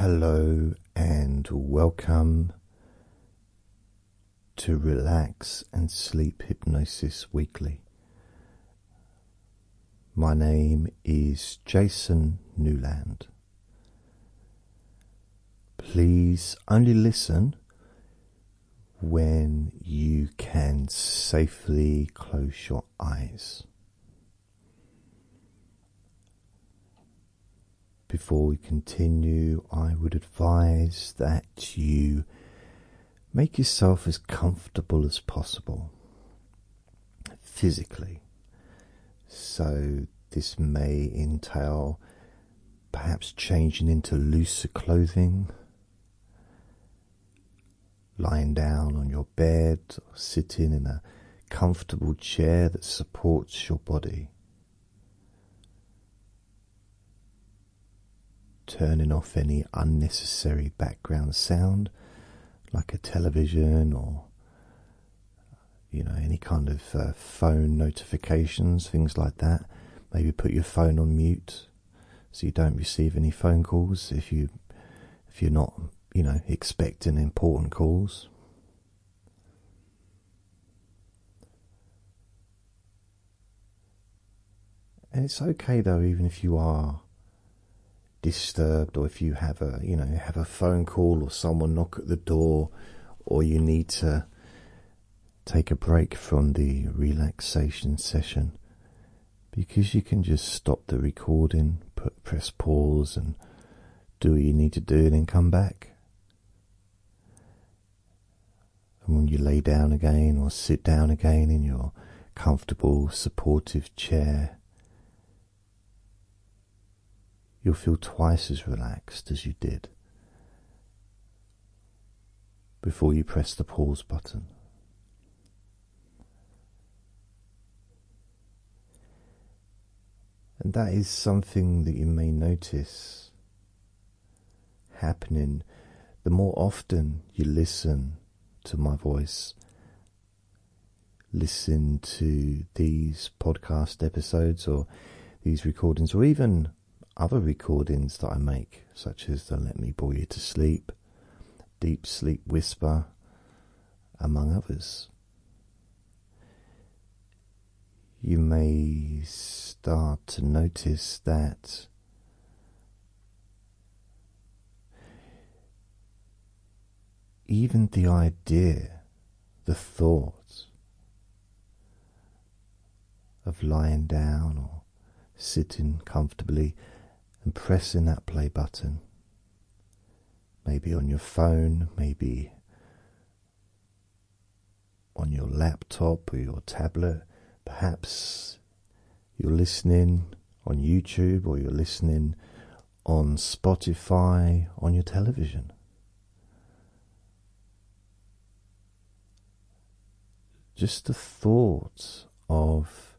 Hello and welcome to Relax and Sleep Hypnosis Weekly. My name is Jason Newland. Please only listen when you can safely close your eyes. Before we continue, I would advise that you make yourself as comfortable as possible physically. So, this may entail perhaps changing into looser clothing, lying down on your bed, or sitting in a comfortable chair that supports your body. Turning off any unnecessary background sound like a television or you know any kind of uh, phone notifications things like that. Maybe put your phone on mute so you don't receive any phone calls if you if you're not you know expecting important calls. And it's okay though even if you are disturbed or if you have a you know have a phone call or someone knock at the door or you need to take a break from the relaxation session because you can just stop the recording put press pause and do what you need to do and then come back. And when you lay down again or sit down again in your comfortable supportive chair you'll feel twice as relaxed as you did before you press the pause button. And that is something that you may notice happening the more often you listen to my voice, listen to these podcast episodes or these recordings, or even other recordings that I make, such as the Let Me Bore You to Sleep, Deep Sleep Whisper, among others. You may start to notice that even the idea, the thought of lying down or sitting comfortably and pressing that play button. Maybe on your phone, maybe on your laptop or your tablet. Perhaps you're listening on YouTube or you're listening on Spotify on your television. Just the thought of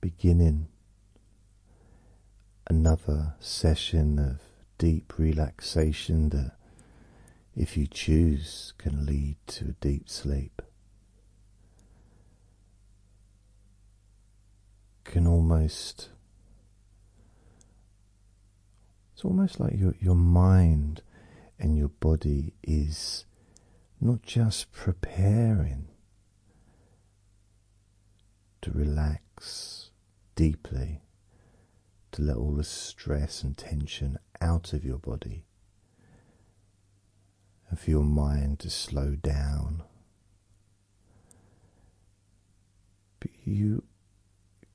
beginning another session of deep relaxation that, if you choose, can lead to a deep sleep. Can almost, it's almost like your, your mind and your body is not just preparing to relax deeply to let all the stress and tension out of your body and for your mind to slow down. But you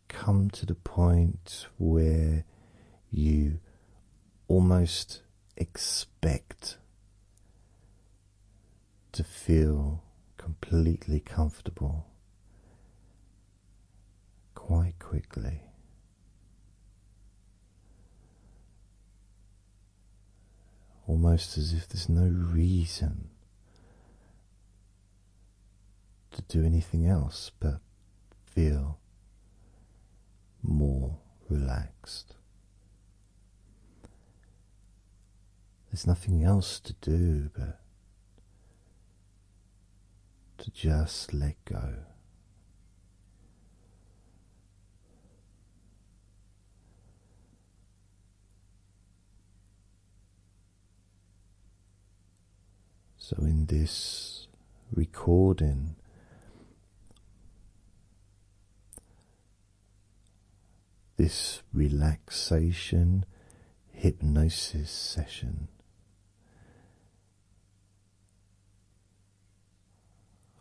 come to the point where you almost expect to feel completely comfortable quite quickly. Almost as if there's no reason to do anything else but feel more relaxed. There's nothing else to do but to just let go. So, in this recording, this relaxation hypnosis session.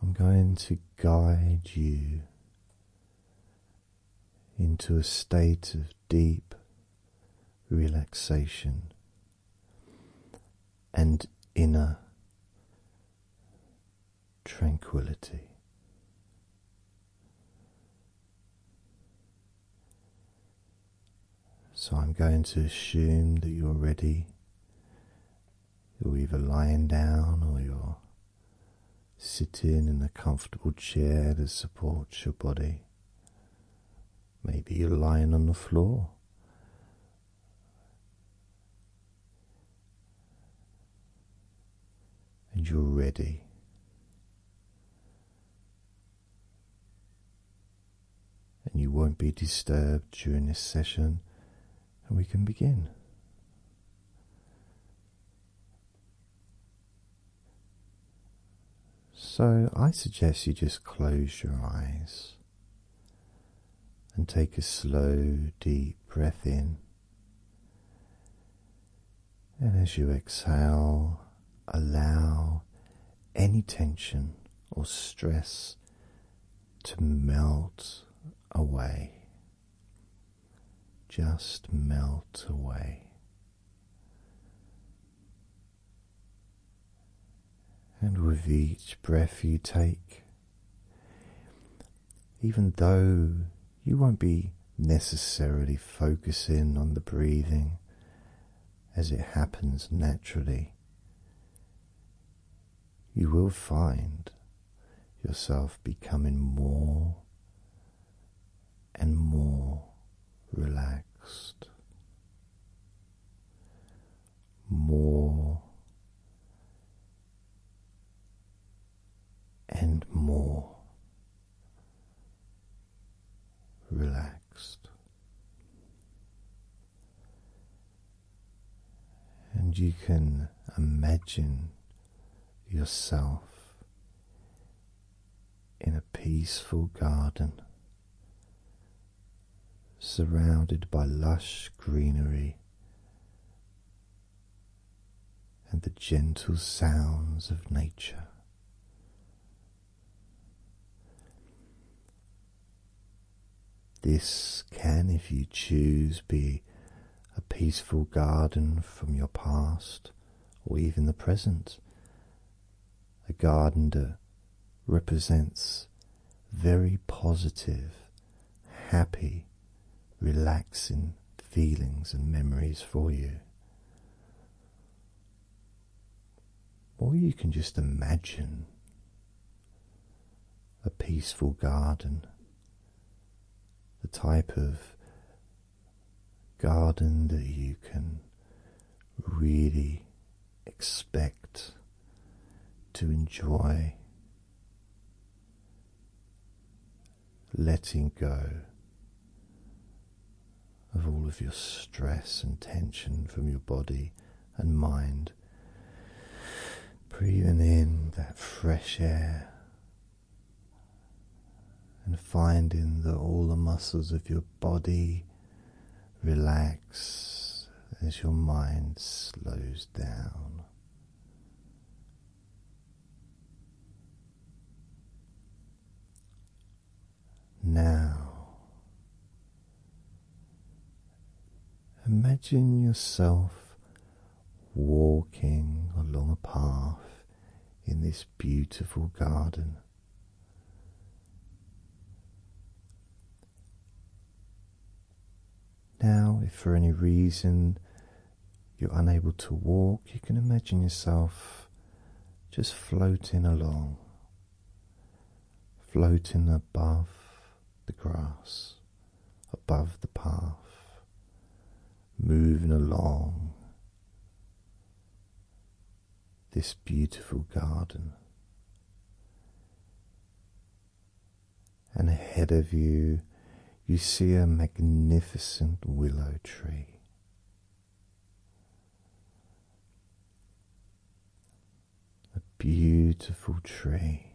I'm going to guide you into a state of deep relaxation and inner tranquility. So I'm going to assume that you're ready. You're either lying down or you're sitting in a comfortable chair that supports your body. Maybe you're lying on the floor. And you're ready. You won't be disturbed during this session, and we can begin. So, I suggest you just close your eyes and take a slow, deep breath in. And as you exhale, allow any tension or stress to melt away. Just melt away. And with each breath you take, even though you won't be necessarily focusing on the breathing as it happens naturally, you will find yourself becoming more and more relaxed, more and more relaxed. And you can imagine yourself in a peaceful garden surrounded by lush greenery and the gentle sounds of nature. This can, if you choose, be a peaceful garden from your past or even the present, a garden that represents very positive, happy, relaxing feelings and memories for you. Or you can just imagine a peaceful garden, the type of garden that you can really expect to enjoy letting go of all of your stress and tension from your body and mind. Breathing in that fresh air and finding that all the muscles of your body relax as your mind slows down. Now, imagine yourself walking along a path in this beautiful garden. Now, if for any reason you're unable to walk, you can imagine yourself just floating along, floating above the grass, above the path, moving along this beautiful garden. And ahead of you, you see a magnificent willow tree. A beautiful tree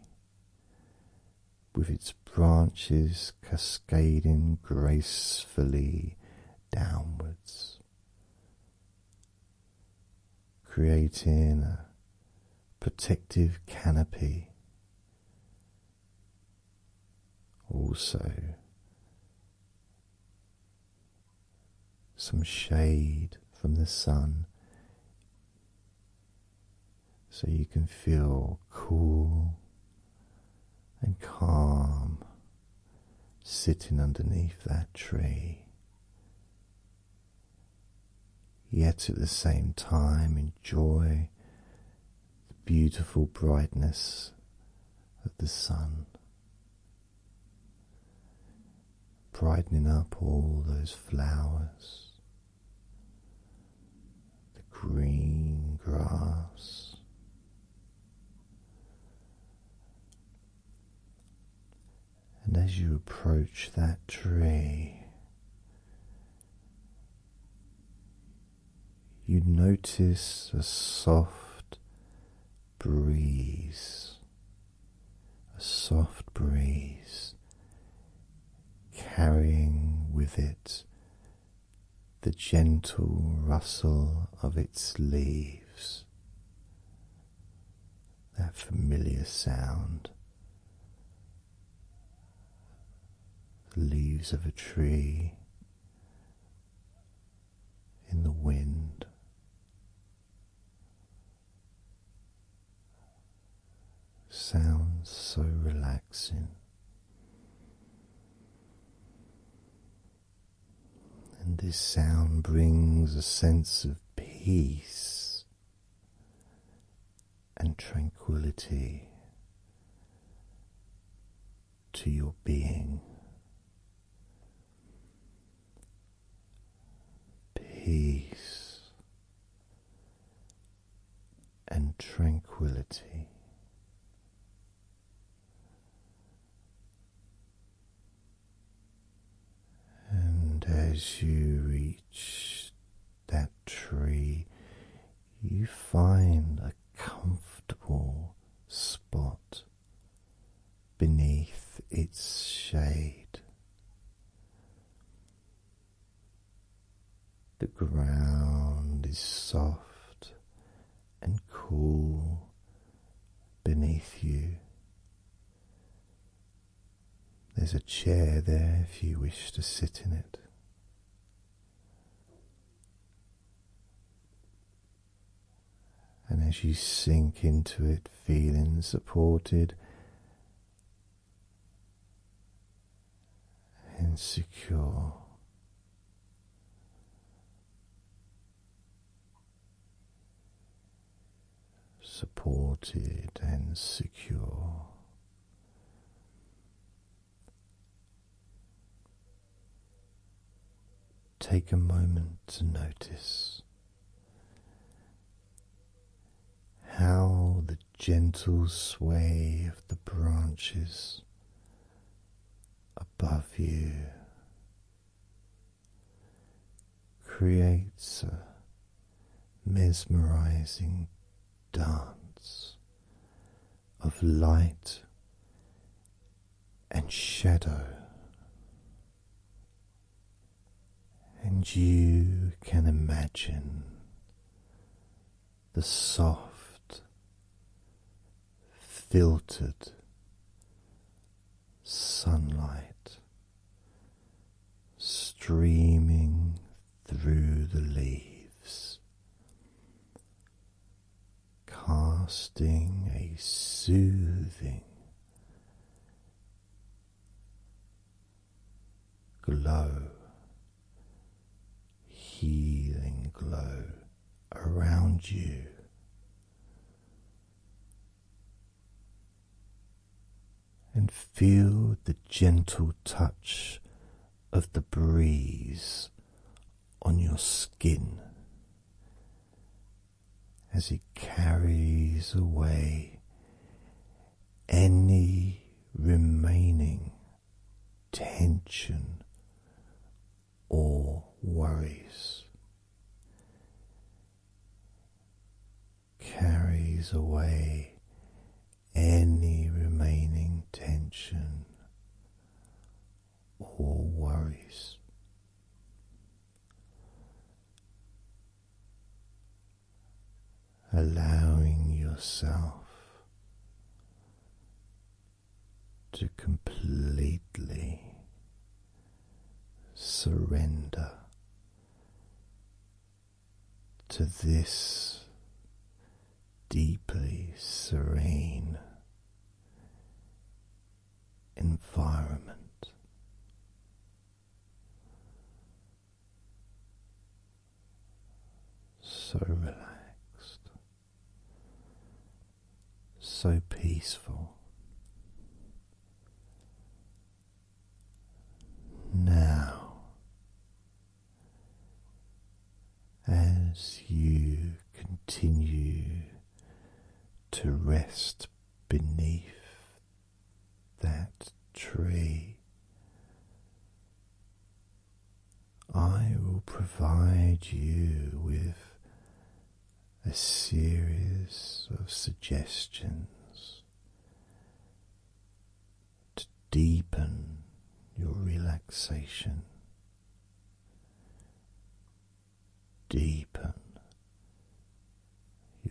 with its branches cascading gracefully downwards, creating a protective canopy. Also, some shade from the sun so you can feel cool and calm sitting underneath that tree. Yet at the same time, enjoy the beautiful brightness of the sun, brightening up all those flowers, the green grass. And as you approach that tree, you notice a soft breeze, a soft breeze carrying with it the gentle rustle of its leaves, that familiar sound. The leaves of a tree in the wind. Sounds so relaxing. And this sound brings a sense of peace and tranquility to your being. Peace and tranquility. And as you reach that tree, you find a comfortable spot beneath its shade. The ground is soft and cool beneath you. There's a chair there if you wish to sit in it. And as you sink into it, feeling supported and secure. Supported and secure. Take a moment to notice how the gentle sway of the branches above you creates a mesmerizing dance of light and shadow. And you can imagine the soft, filtered sunlight streaming through the leaves, casting a soothing glow, healing glow around you. And feel the gentle touch of the breeze on your skin as it carries away any remaining tension or worries. Carries away any remaining tension or worries. Allowing yourself to completely surrender to this deeply serene environment. So relaxed, so peaceful. Now, as you continue to rest beneath that tree, I will provide you with a series of suggestions to deepen your relaxation, deepen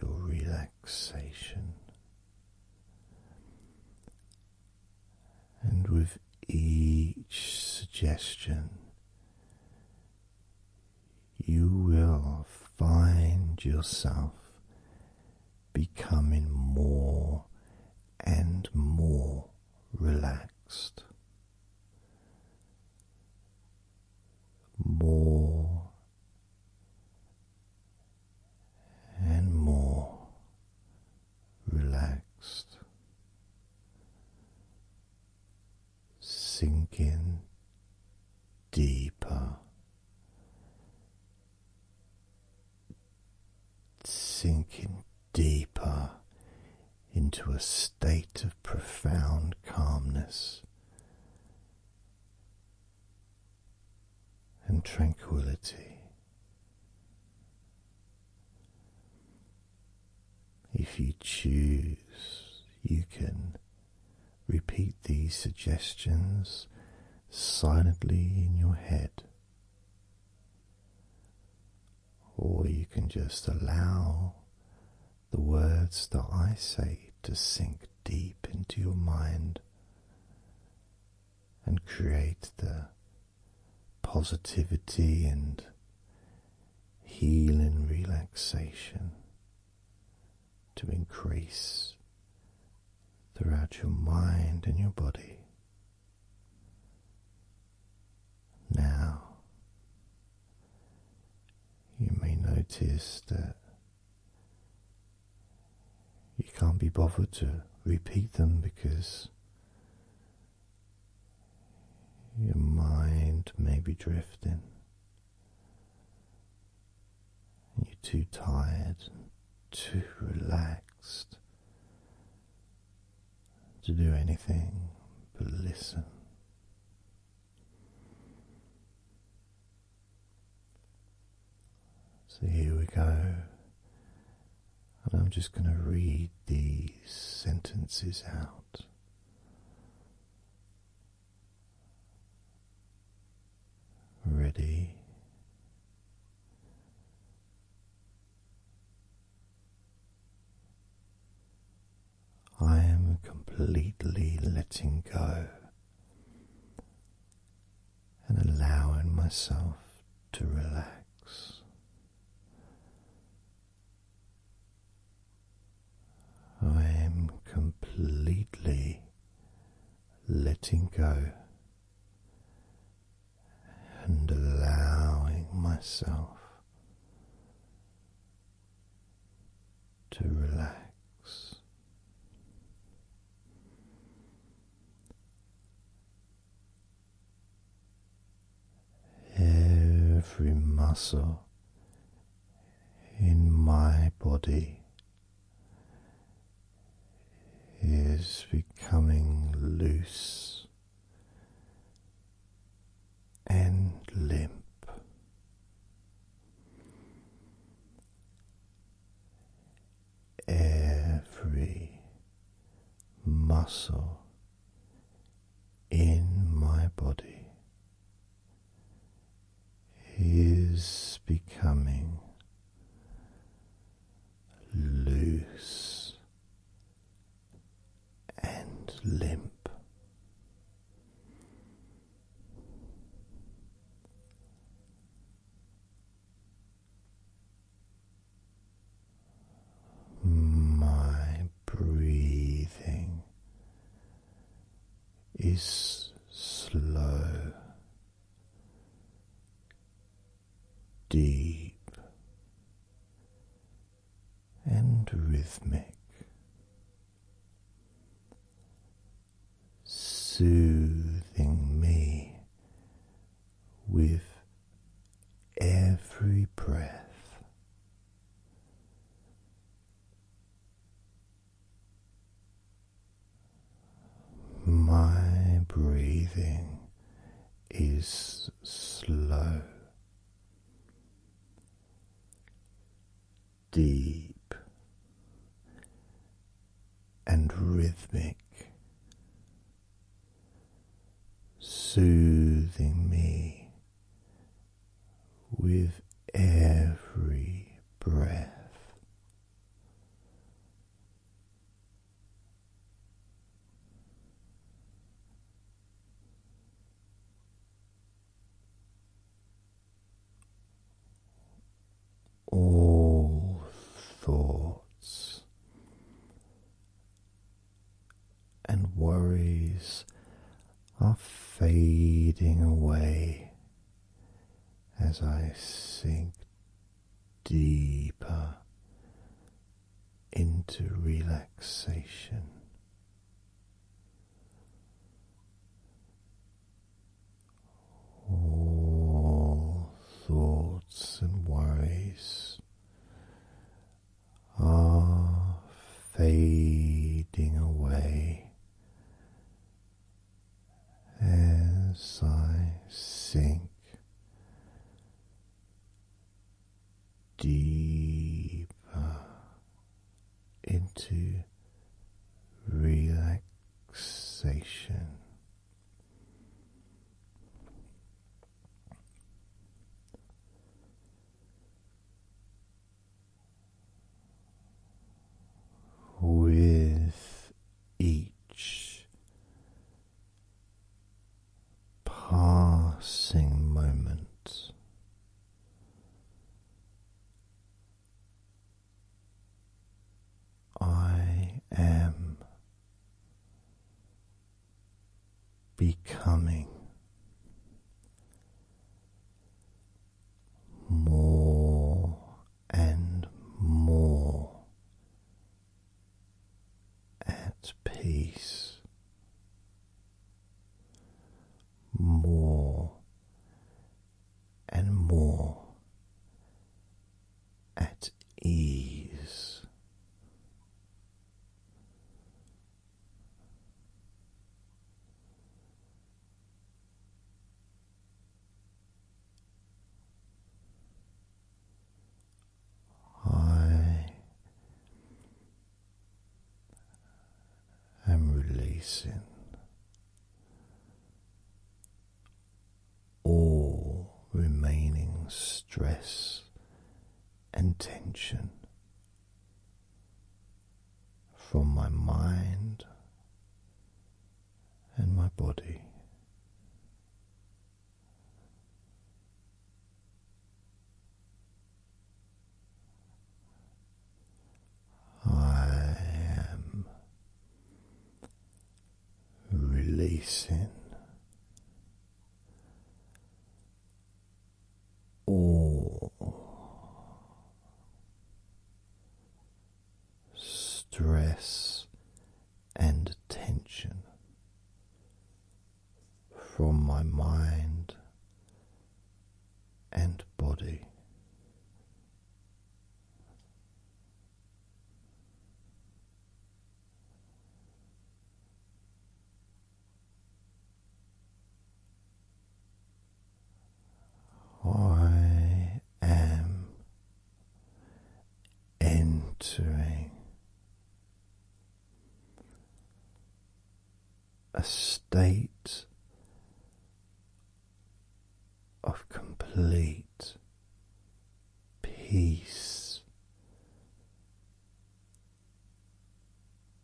your relaxation. And with each suggestion, you will find yourself becoming more and more relaxed, more and more relaxed, sinking deeper. Sinking deeper into a state of profound calmness and tranquility. If you choose, you can repeat these suggestions silently in your head, or you can just allow the words that I say to sink deep into your mind and create the positivity and healing relaxation to increase throughout your mind and your body. Now, you may notice that you can't be bothered to repeat them because your mind may be drifting. You're too tired too relaxed to do anything but listen. So here we go. And I'm just going to read these sentences out. Ready? I am completely letting go and allowing myself to relax. I am completely letting go and allowing myself to relax. Every muscle in my body is becoming loose and limp. Every muscle in my body is becoming loose and limp. My breathing is slow, deep, and rhythmic, soothing me with every breath. My breathing is slow, deep, and rhythmic, soothing me with every breath. All thoughts and worries are fading away as I sink deeper into relaxation. All thoughts and worries are fading away as I sink deeper into relaxation. With each passing moment, I am becoming more and more at peace, more and more at ease. I am releasing all remaining stress and tension from my mind and my body. I am releasing all stress and tension from my mind and body. I am entering a state of complete peace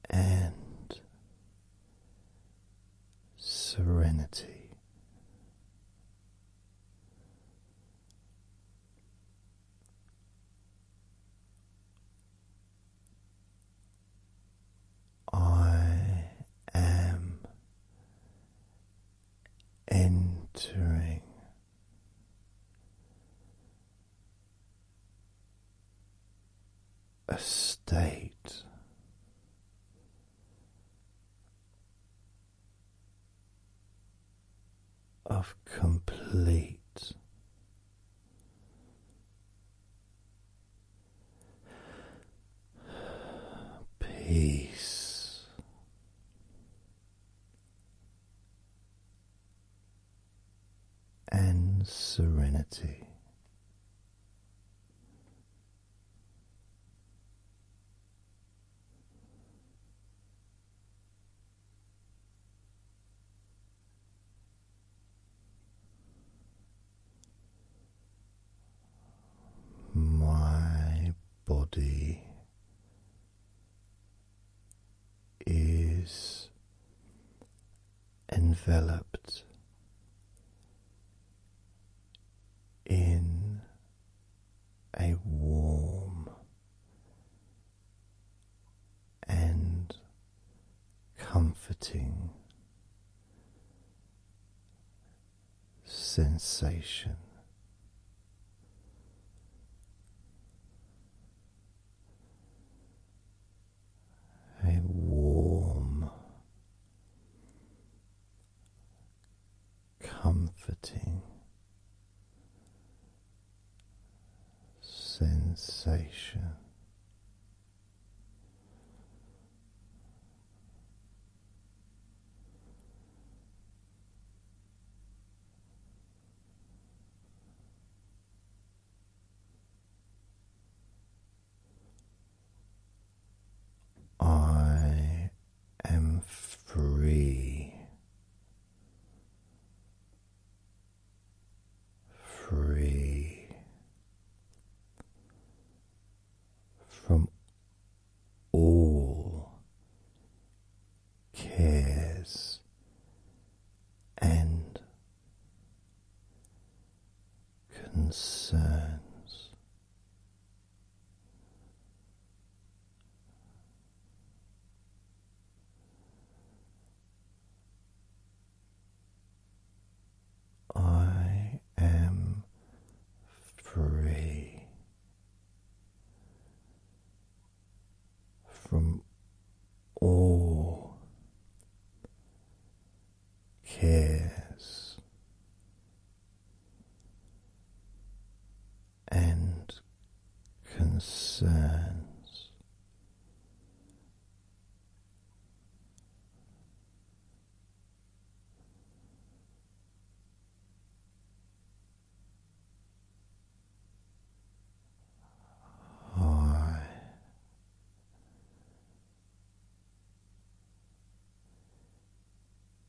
and serenity. I am entering a state of complete peace. And serenity. My body is enveloped in a warm and comforting sensation. A warm, comforting sensation. I am free, free from all cares and concerns. I am free from all cares and concerns. I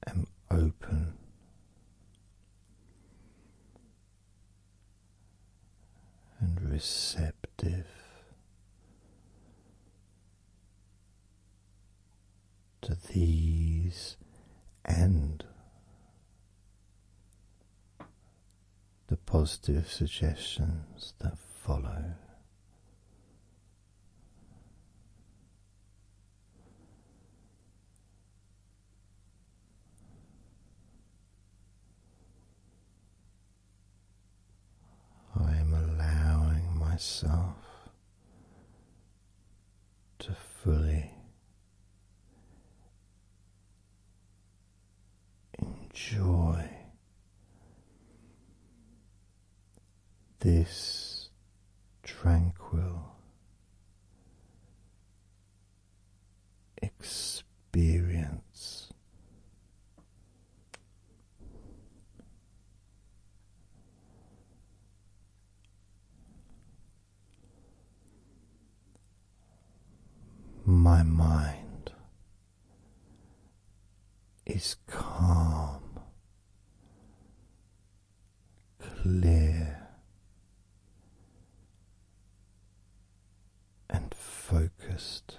am open and receptive to these and the positive suggestions that follow. I am allowing myself to fully enjoy this tranquil experience. My mind is relaxed.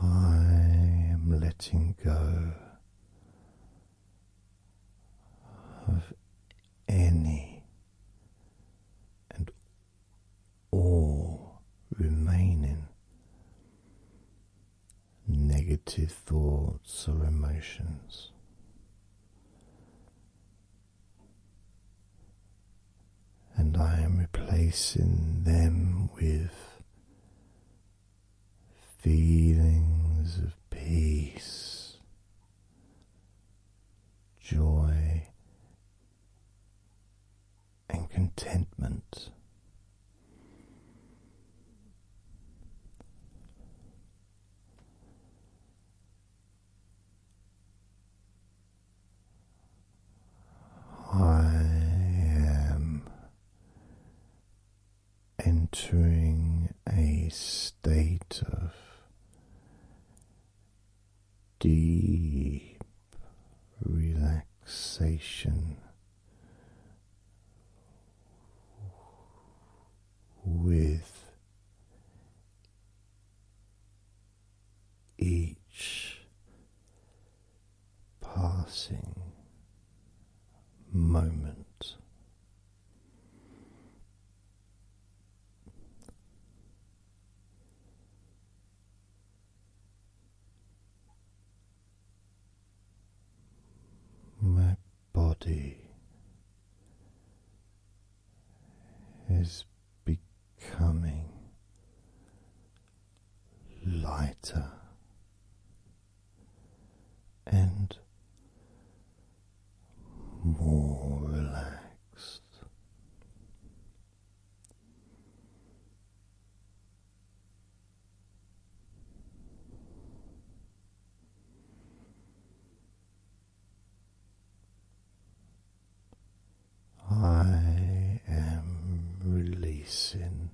I am letting go of any and all remaining negative thoughts or emotions. And I am replacing them with feelings of peace, joy, and contentment. Entering a state of deep relaxation with each passing moment. My body is becoming lighter and more relaxed. I am releasing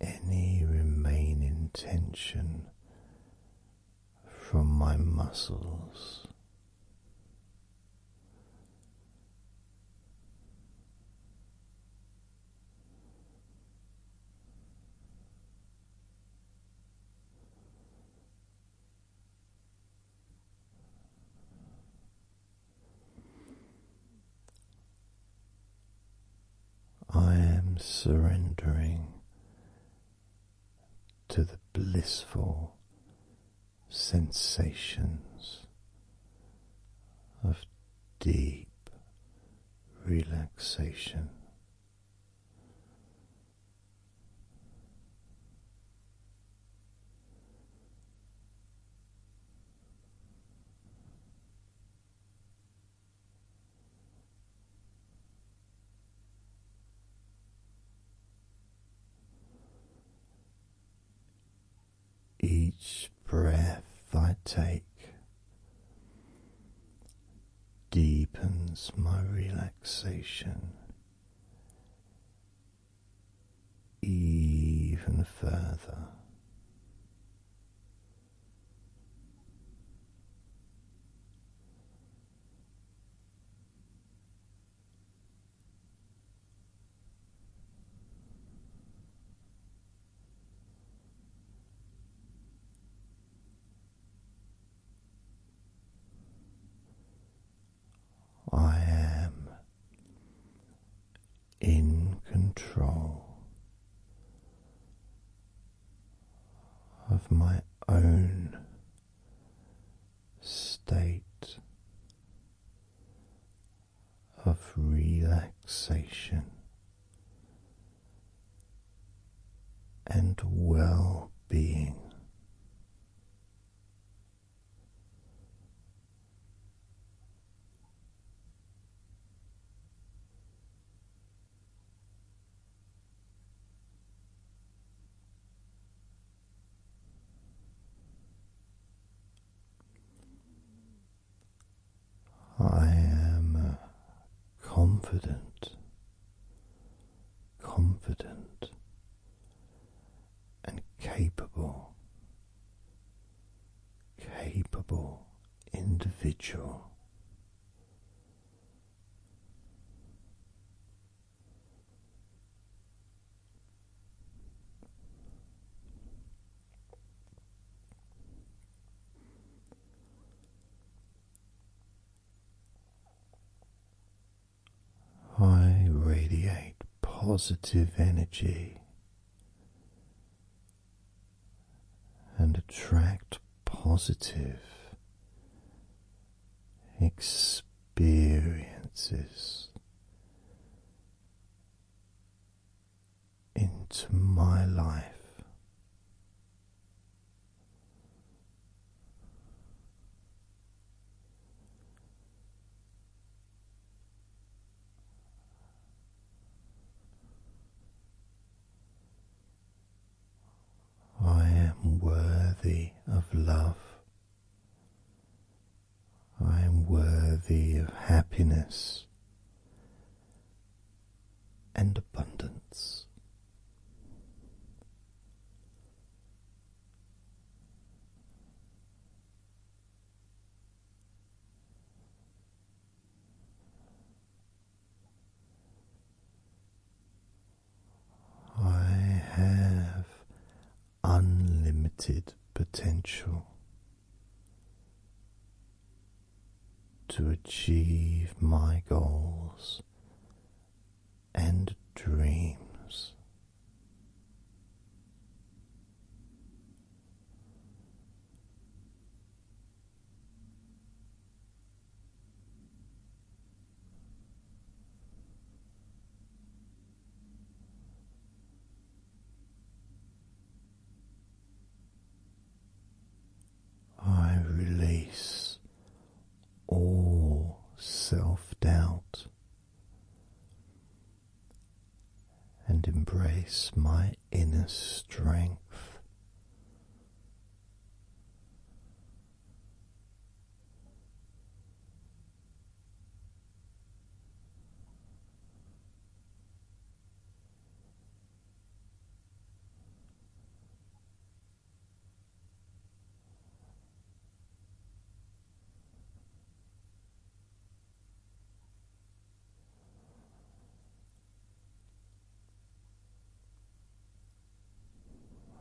any remaining tension from my muscles. I am surrendering to the blissful sensations of deep relaxation. Each breath I take deepens my relaxation even further. In control of my own state of relaxation and well being. I am confident, confident, and capable, capable individual. Positive energy and attract positive experiences into my life. I am worthy of love. I am worthy of happiness and abundance. I have unlimited potential to achieve my goals and dreams. I release all self doubt and embrace my inner strength.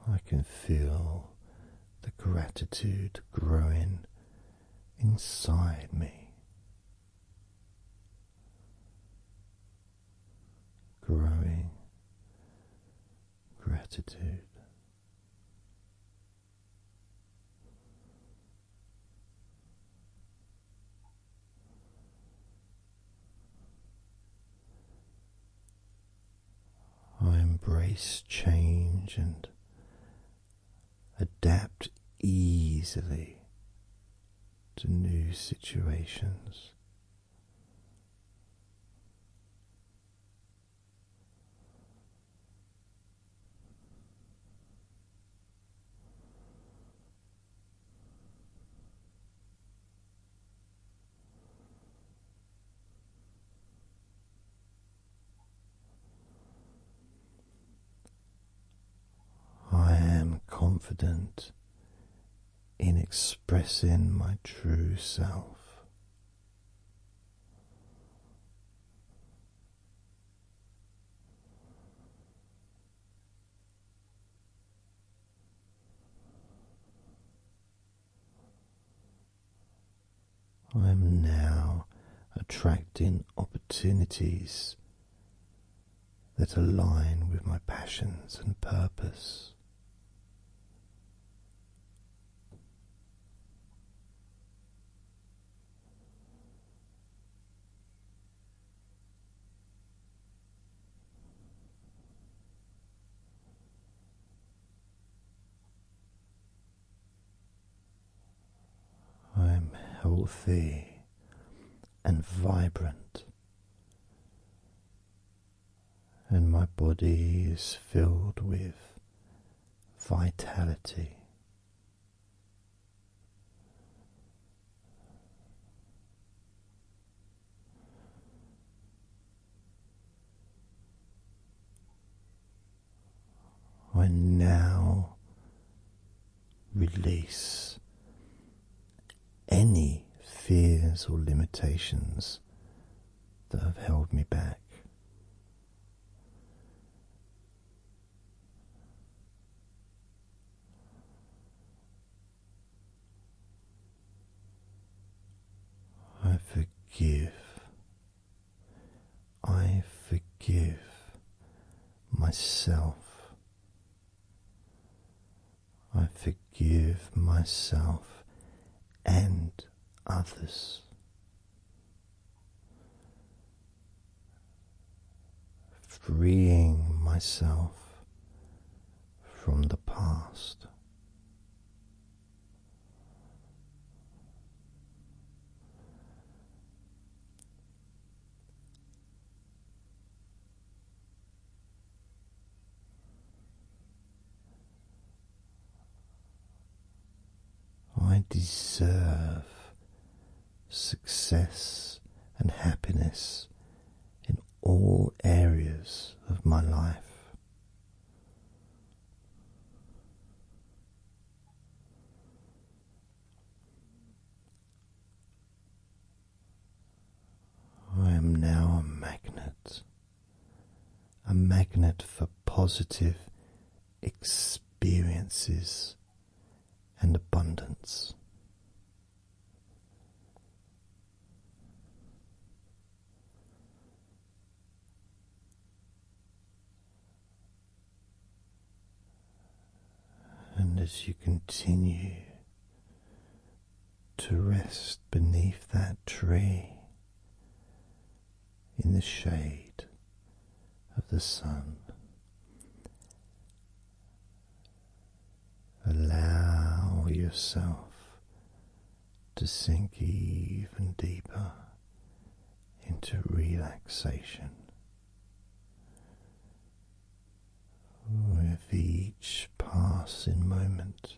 I can feel the gratitude growing inside me. Growing gratitude. I embrace change and adapt easily to new situations. I am confident in expressing my true self. I am now attracting opportunities that align with my passions and purpose. I am healthy and vibrant, and my body is filled with vitality. I now release any fears or limitations that have held me back. I forgive. I forgive myself. I forgive myself and others. Freeing myself from the past. I deserve success and happiness in all areas of my life. I am now a magnet, a magnet for positive experiences and abundance. And as you continue to rest beneath that tree in the shade of the sun, allow yourself to sink even deeper into relaxation. With each passing moment,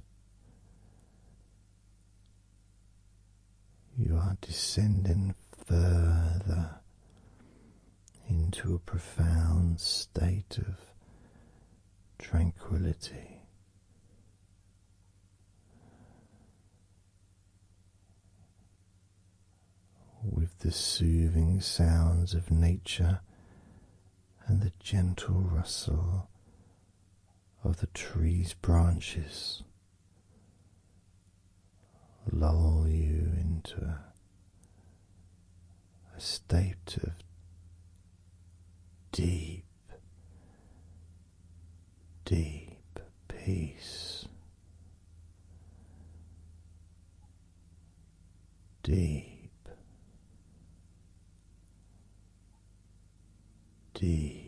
you are descending further into a profound state of tranquility. With the soothing sounds of nature and the gentle rustle of the tree's branches lull you into a, a state of deep, deep peace, deep, deep